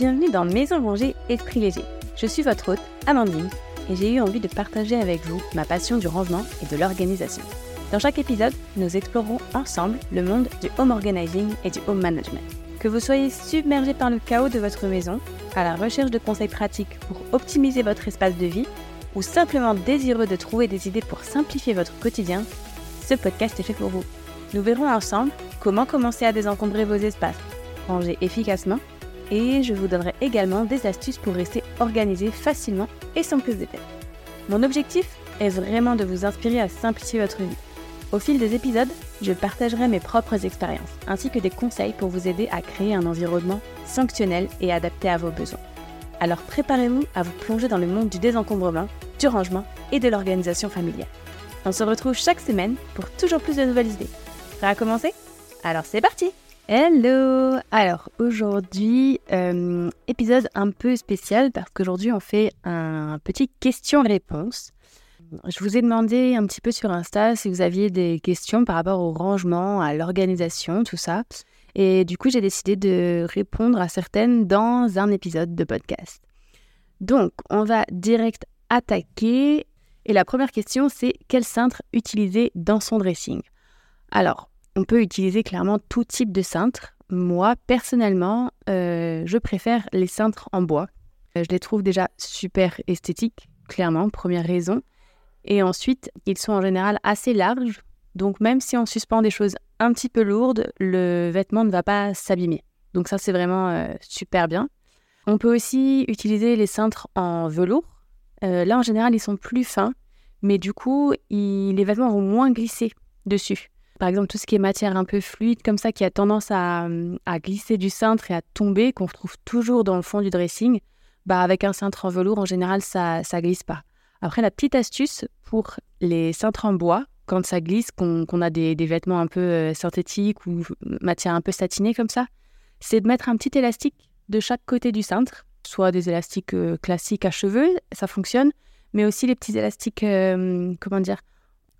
Bienvenue dans Maison Rangée Esprit Léger. Je suis votre hôte, Amandine, et j'ai eu envie de partager avec vous ma passion du rangement et de l'organisation. Dans chaque épisode, nous explorerons ensemble le monde du home organizing et du home management. Que vous soyez submergé par le chaos de votre maison, à la recherche de conseils pratiques pour optimiser votre espace de vie, ou simplement désireux de trouver des idées pour simplifier votre quotidien, ce podcast est fait pour vous. Nous verrons ensemble comment commencer à désencombrer vos espaces, ranger efficacement, et je vous donnerai également des astuces pour rester organisé facilement et sans plus de. Mon objectif est vraiment de vous inspirer à simplifier votre vie. Au fil des épisodes, je partagerai mes propres expériences, ainsi que des conseils pour vous aider à créer un environnement sanctionnel et adapté à vos besoins. Alors préparez-vous à vous plonger dans le monde du désencombrement, du rangement et de l'organisation familiale. On se retrouve chaque semaine pour toujours plus de nouvelles idées. Prêt à commencer? Alors c'est parti Hello Alors aujourd'hui, euh, épisode un peu spécial parce qu'aujourd'hui on fait un petit question-réponse. Je vous ai demandé un petit peu sur Insta si vous aviez des questions par rapport au rangement, à l'organisation, tout ça. Et du coup, j'ai décidé de répondre à certaines dans un épisode de podcast. Donc, on va direct attaquer. Et la première question, c'est quel cintre utiliser dans son dressing? Alors, on peut utiliser clairement tout type de cintre. Moi, personnellement, euh, je préfère les cintres en bois. Euh, je les trouve déjà super esthétiques, clairement, première raison. Et ensuite, ils sont en général assez larges. Donc même si on suspend des choses un petit peu lourdes, le vêtement ne va pas s'abîmer. Donc ça, c'est vraiment euh, super bien. On peut aussi utiliser les cintres en velours. là, en général, ils sont plus fins, mais du coup, les vêtements vont moins glisser dessus. Par exemple, tout ce qui est matière un peu fluide, comme ça, qui a tendance à, glisser du cintre et à tomber, qu'on retrouve toujours dans le fond du dressing, bah avec un cintre en velours, en général, ça ne glisse pas. Après, la petite astuce pour les cintres en bois, quand ça glisse, qu'on a des, vêtements un peu euh, synthétiques ou matière un peu satinée comme ça, c'est de mettre un petit élastique de chaque côté du cintre, soit des élastiques euh, classiques à cheveux, ça fonctionne, mais aussi les petits élastiques, euh, comment dire,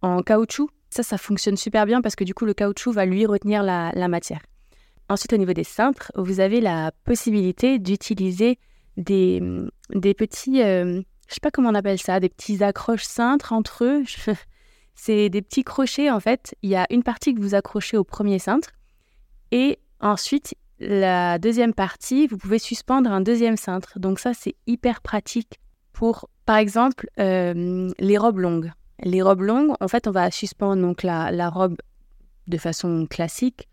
en caoutchouc ça, ça fonctionne super bien parce que du coup, le caoutchouc va lui retenir la, matière. Ensuite, au niveau des cintres, vous avez la possibilité d'utiliser des, des petits, euh, je sais pas comment on appelle ça, des petits accroches cintres entre eux. C'est des petits crochets en fait. Il y a une partie que vous accrochez au premier cintre et ensuite la deuxième partie, vous pouvez suspendre un deuxième cintre. Donc ça, c'est hyper pratique pour, par exemple, euh, les robes longues. Les robes longues, en fait, on va suspendre donc la, robe de façon classique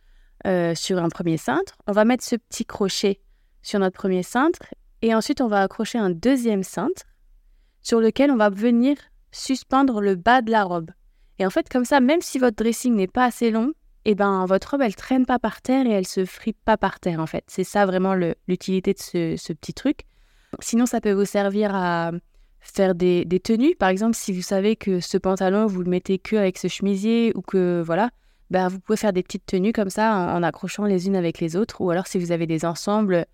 euh, sur un premier cintre. On va mettre ce petit crochet sur notre premier cintre et ensuite on va accrocher un deuxième cintre sur lequel on va venir suspendre le bas de la robe. Et en fait, comme ça, même si votre dressing n'est pas assez long, eh ben, votre robe, elle traîne pas par terre et elle se fripe pas par terre, en fait. C'est ça vraiment l'utilité de ce, ce, petit truc. Sinon, ça peut vous servir à, faire des, tenues. Par exemple, si vous savez que ce pantalon, vous le mettez que avec ce chemisier ou que voilà, ben, vous pouvez faire des petites tenues comme ça en, accrochant les unes avec les autres. Ou alors, si vous avez des ensembles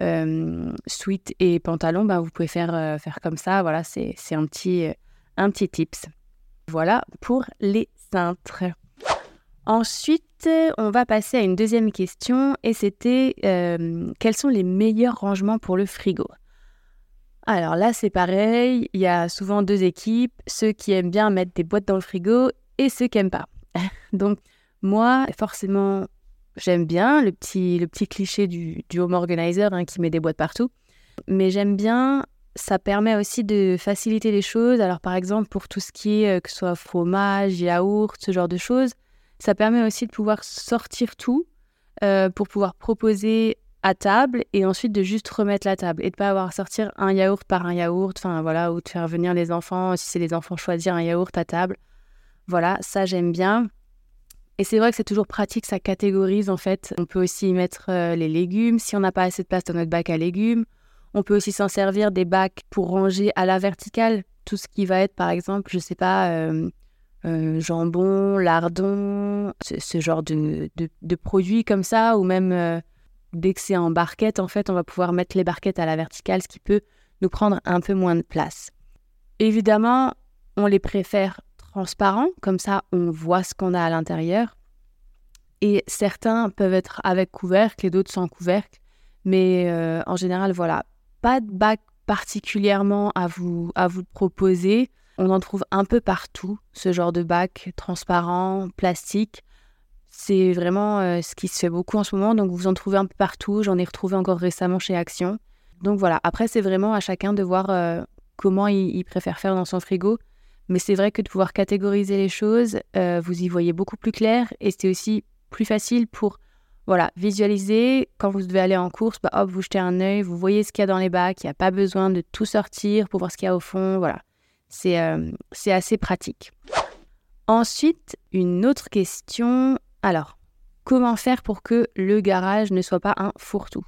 euh, sweat et pantalon, ben, vous pouvez faire, euh, faire comme ça. Voilà, c'est un petit, euh, un petit tips. Voilà pour les cintres. Ensuite, on va passer à une deuxième question et c'était quels sont les meilleurs rangements pour le frigo? Alors là, c'est pareil, il y a souvent deux équipes, ceux qui aiment bien mettre des boîtes dans le frigo et ceux qui n'aiment pas. Donc moi, forcément, j'aime bien le petit, le petit cliché du, home organizer hein, qui met des boîtes partout, mais j'aime bien, ça permet aussi de faciliter les choses. Alors par exemple, pour tout ce qui est, euh, que ce soit fromage, yaourt, ce genre de choses, ça permet aussi de pouvoir sortir tout euh, pour pouvoir proposer à table et ensuite de juste remettre la table et de pas avoir à sortir un yaourt par un yaourt, enfin voilà, ou de faire venir les enfants, si c'est les enfants, choisir un yaourt à table. Voilà, ça j'aime bien. Et c'est vrai que c'est toujours pratique, ça catégorise en fait. On peut aussi y mettre euh, les légumes si on n'a pas assez de place dans notre bac à légumes. On peut aussi s'en servir des bacs pour ranger à la verticale tout ce qui va être par exemple, je sais pas, euh, euh, jambon, lardon, ce, genre de, de, produits comme ça, ou même dès que c'est en barquette, en fait, on va pouvoir mettre les barquettes à la verticale, ce qui peut nous prendre un peu moins de place. Évidemment, on les préfère transparents, comme ça on voit ce qu'on a à l'intérieur. Et certains peuvent être avec couvercle et d'autres sans couvercle. Mais euh, en général, voilà, pas de bac particulièrement à vous, à vous proposer. On en trouve un peu partout, ce genre de bac transparent, plastique. C'est vraiment euh, ce qui se fait beaucoup en ce moment, donc vous en trouvez un peu partout. J'en ai retrouvé encore récemment chez Action. Donc voilà, après c'est vraiment à chacun de voir euh, comment il, préfère faire dans son frigo. Mais c'est vrai que de pouvoir catégoriser les choses, euh, vous y voyez beaucoup plus clair et c'est aussi plus facile pour voilà, visualiser. Quand vous devez aller en course, bah, hop, vous jetez un œil, vous voyez ce qu'il y a dans les bacs, il n'y a pas besoin de tout sortir pour voir ce qu'il y a au fond. Voilà, c'est assez pratique. Ensuite, une autre question. Alors, comment faire pour que le garage ne soit pas un fourre-tout?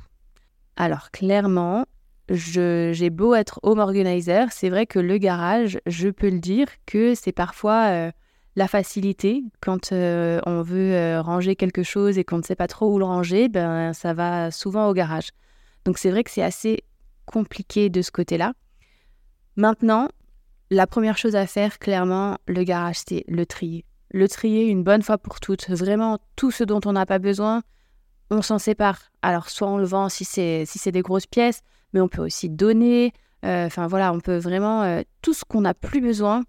Alors, clairement, j'ai beau être home organizer, c'est vrai que le garage, je peux le dire que c'est parfois euh, la facilité. Quand euh, on veut euh, ranger quelque chose et qu'on ne sait pas trop où le ranger, ben, ça va souvent au garage. Donc c'est vrai que c'est assez compliqué de ce côté-là. Maintenant, la première chose à faire, clairement, le garage, c'est le trier. Le trier une bonne fois pour toutes. Vraiment, tout ce dont on n'a pas besoin, on s'en sépare. Alors, soit on le vend si c'est si des grosses pièces, mais on peut aussi donner. Euh, enfin voilà, on peut vraiment euh, tout ce qu'on n'a plus besoin,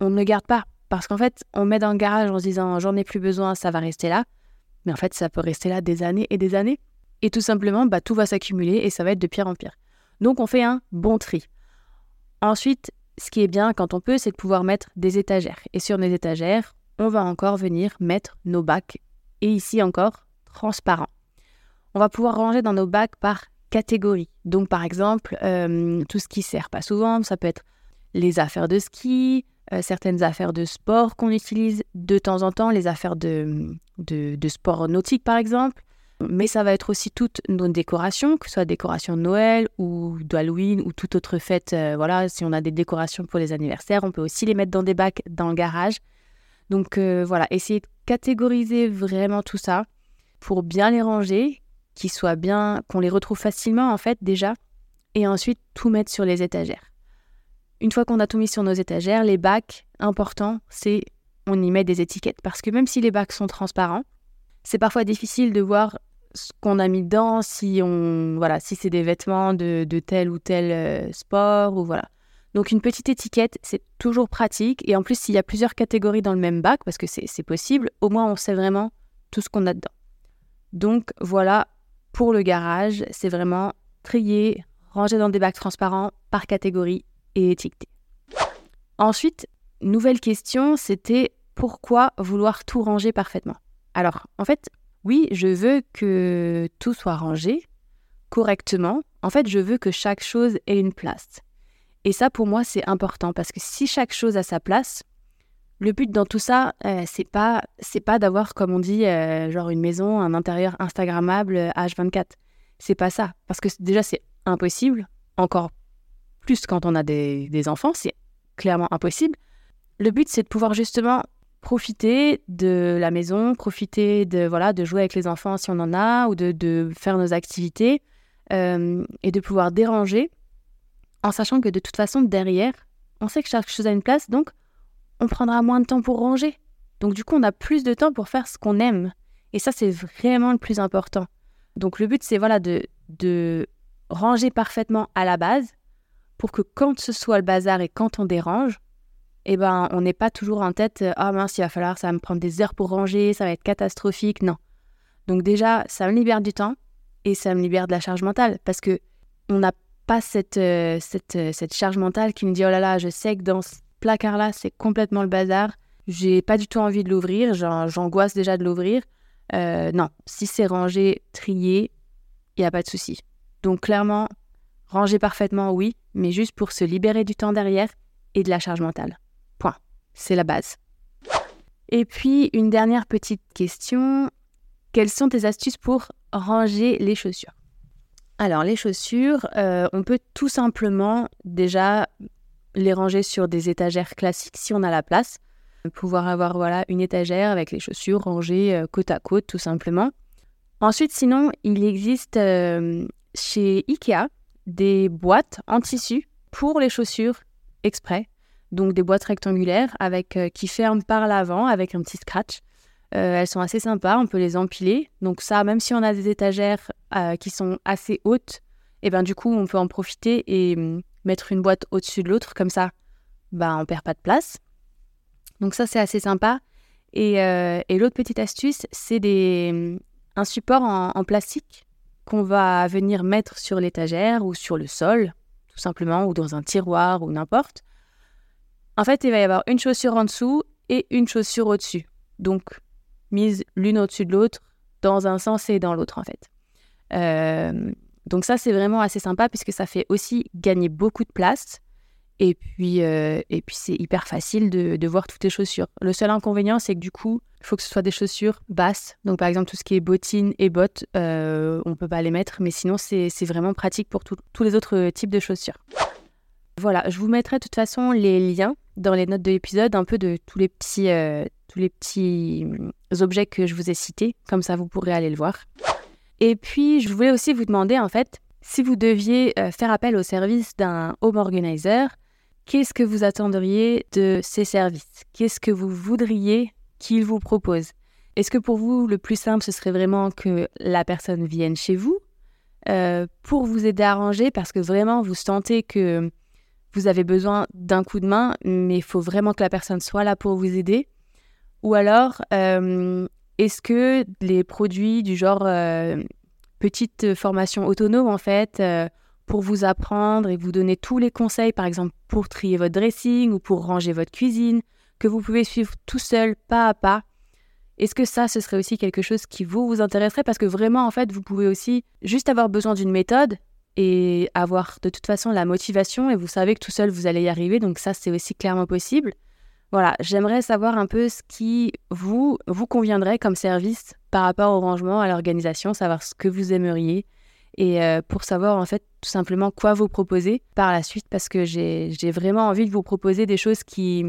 on ne le garde pas parce qu'en fait, on met dans le garage en se disant j'en ai plus besoin, ça va rester là. Mais en fait, ça peut rester là des années et des années. Et tout simplement, bah, tout va s'accumuler et ça va être de pire en pire. Donc, on fait un bon tri. Ensuite, ce qui est bien quand on peut, c'est de pouvoir mettre des étagères. Et sur les étagères, on va encore venir mettre nos bacs. Et ici encore, transparents. On va pouvoir ranger dans nos bacs par catégories. Donc, par exemple, euh, tout ce qui sert pas souvent, ça peut être les affaires de ski, euh, certaines affaires de sport qu'on utilise de temps en temps, les affaires de, sport nautique, par exemple. Mais ça va être aussi toutes nos décorations, que ce soit décorations de Noël ou d'Halloween ou toute autre fête. Euh, voilà, si on a des décorations pour les anniversaires, on peut aussi les mettre dans des bacs dans le garage. Donc voilà, essayer de catégoriser vraiment tout ça pour bien les ranger, qui soient bien, qu'on les retrouve facilement en fait déjà, et ensuite tout mettre sur les étagères. Une fois qu'on a tout mis sur nos étagères, les bacs, important, c'est on y met des étiquettes. Parce que même si les bacs sont transparents, c'est parfois difficile de voir ce qu'on a mis dedans, si on voilà, si c'est des vêtements de, tel ou tel euh, sport ou voilà. Donc une petite étiquette, c'est toujours pratique. Et en plus, s'il y a plusieurs catégories dans le même bac, parce que c'est possible, au moins on sait vraiment tout ce qu'on a dedans. Donc voilà pour le garage, c'est vraiment trier, ranger dans des bacs transparents par catégorie et étiqueter. Ensuite, nouvelle question, c'était pourquoi vouloir tout ranger parfaitement? Alors, en fait, oui, je veux que tout soit rangé correctement. En fait, je veux que chaque chose ait une place. Et ça, pour moi, c'est important parce que si chaque chose a sa place, le but dans tout ça, euh, c'est pas c'est pas d'avoir comme on dit euh, genre une maison, un intérieur instagrammable H24. Euh, c'est pas ça parce que déjà c'est impossible, encore plus quand on a des, des enfants, c'est clairement impossible. Le but c'est de pouvoir justement profiter de la maison, profiter de voilà de jouer avec les enfants si on en a ou de, de faire nos activités et de pouvoir déranger en sachant que de toute façon derrière, on sait que chaque chose a une place donc on prendra moins de temps pour ranger. Donc du coup, on a plus de temps pour faire ce qu'on aime. Et ça, c'est vraiment le plus important. Donc le but, c'est voilà de, de ranger parfaitement à la base pour que quand ce soit le bazar et quand on dérange, eh ben, on n'est pas toujours en tête « Ah mince, il va falloir, ça va me prendre des heures pour ranger, ça va être catastrophique. » Non. Donc déjà, ça me libère du temps et ça me libère de la charge mentale parce que on n'a pas cette, euh, cette, euh, cette charge mentale qui me dit « Oh là là, je sais que dans placard-là, c'est complètement le bazar. J'ai pas du tout envie de l'ouvrir. J'angoisse déjà de l'ouvrir. Euh, non, si c'est rangé, trié, il n'y a pas de souci. Donc clairement, ranger parfaitement, oui, mais juste pour se libérer du temps derrière et de la charge mentale. C'est la base. Et puis, une dernière petite question. Quelles sont tes astuces pour ranger les chaussures? Alors, les chaussures, euh, on peut tout simplement déjà les ranger sur des étagères classiques si on a la place. Pouvoir avoir voilà une étagère avec les chaussures rangées euh, côte à côte tout simplement. Ensuite, sinon, il existe euh, chez Ikea des boîtes en tissu pour les chaussures exprès. Donc des boîtes rectangulaires avec, euh, qui ferment par l'avant avec un petit scratch. elles sont assez sympas, on peut les empiler. Donc ça, même si on a des étagères euh, qui sont assez hautes, et ben du coup, on peut en profiter et hum, mettre une boîte au-dessus de l'autre, comme ça, ben, on perd pas de place. Donc ça, c'est assez sympa. Et, euh, l'autre petite astuce, c'est des, hum, un support en plastique qu'on va venir mettre sur l'étagère ou sur le sol, tout simplement, ou dans un tiroir ou n'importe. En fait, il va y avoir une chaussure en dessous et une chaussure au-dessus. Donc, mise l'une au-dessus de l'autre, dans un sens et dans l'autre, en fait. Euh, donc ça, c'est vraiment assez sympa puisque ça fait aussi gagner beaucoup de place. Et puis, euh, puis c'est hyper facile de, de, voir toutes les chaussures. Le seul inconvénient, c'est que du coup, il faut que ce soit des chaussures basses. Donc, par exemple, tout ce qui est bottines et bottes, euh, on ne peut pas les mettre. Mais sinon, c'est vraiment pratique pour tous les autres types de chaussures. Voilà, je vous mettrai de toute façon les liens dans les notes de l'épisode, un peu de tous les petits, euh, tous les petits hum, objets que je vous ai cités. Comme ça, vous pourrez aller le voir. Et puis, je voulais aussi vous demander, en fait, si vous deviez euh, faire appel au service d'un home organizer, qu'est-ce que vous attendriez de ces services? Qu'est-ce que vous voudriez qu'il vous propose? Est-ce que pour vous, le plus simple, ce serait vraiment que la personne vienne chez vous euh, pour vous aider à ranger parce que vraiment, vous sentez que vous avez besoin d'un coup de main, mais il faut vraiment que la personne soit là pour vous aider Ou alors, euh, est-ce que les produits du genre euh, petite formation autonome, en fait, pour vous apprendre et vous donner tous les conseils, par exemple pour trier votre dressing ou pour ranger votre cuisine, que vous pouvez suivre tout seul, pas à pas. Est-ce que ça, ce serait aussi quelque chose qui vous, vous intéresserait? Parce que vraiment, en fait, vous pouvez aussi juste avoir besoin d'une méthode et avoir de toute façon la motivation et vous savez que tout seul, vous allez y arriver. Donc ça, c'est aussi clairement possible. Voilà, j'aimerais savoir un peu ce qui vous, vous conviendrait comme service par rapport au rangement, à l'organisation, savoir ce que vous aimeriez et euh, pour savoir en fait tout simplement quoi vous proposer par la suite parce que j'ai vraiment envie de vous proposer des choses qui,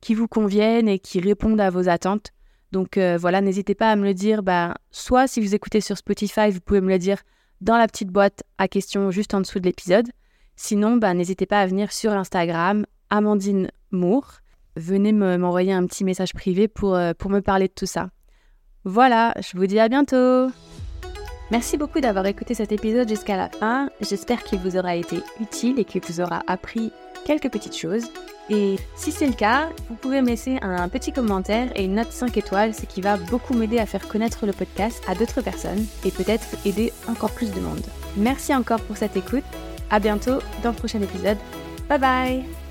qui vous conviennent et qui répondent à vos attentes. Donc euh, voilà, n'hésitez pas à me le dire. Bah, soit si vous écoutez sur Spotify, vous pouvez me le dire dans la petite boîte à questions juste en dessous de l'épisode. Sinon, bah, n'hésitez pas à venir sur Instagram, Amandine Moore. Venez m'envoyer un petit message privé pour, euh, pour me parler de tout ça. Voilà, je vous dis à bientôt Merci beaucoup d'avoir écouté cet épisode jusqu'à la fin. J'espère qu'il vous aura été utile et qu'il vous aura appris quelques petites choses. Et si c'est le cas, vous pouvez me laisser un petit commentaire et une note 5 étoiles, ce qui va beaucoup m'aider à faire connaître le podcast à d'autres personnes et peut-être aider encore plus de monde. Merci encore pour cette écoute. À bientôt dans le prochain épisode. Bye bye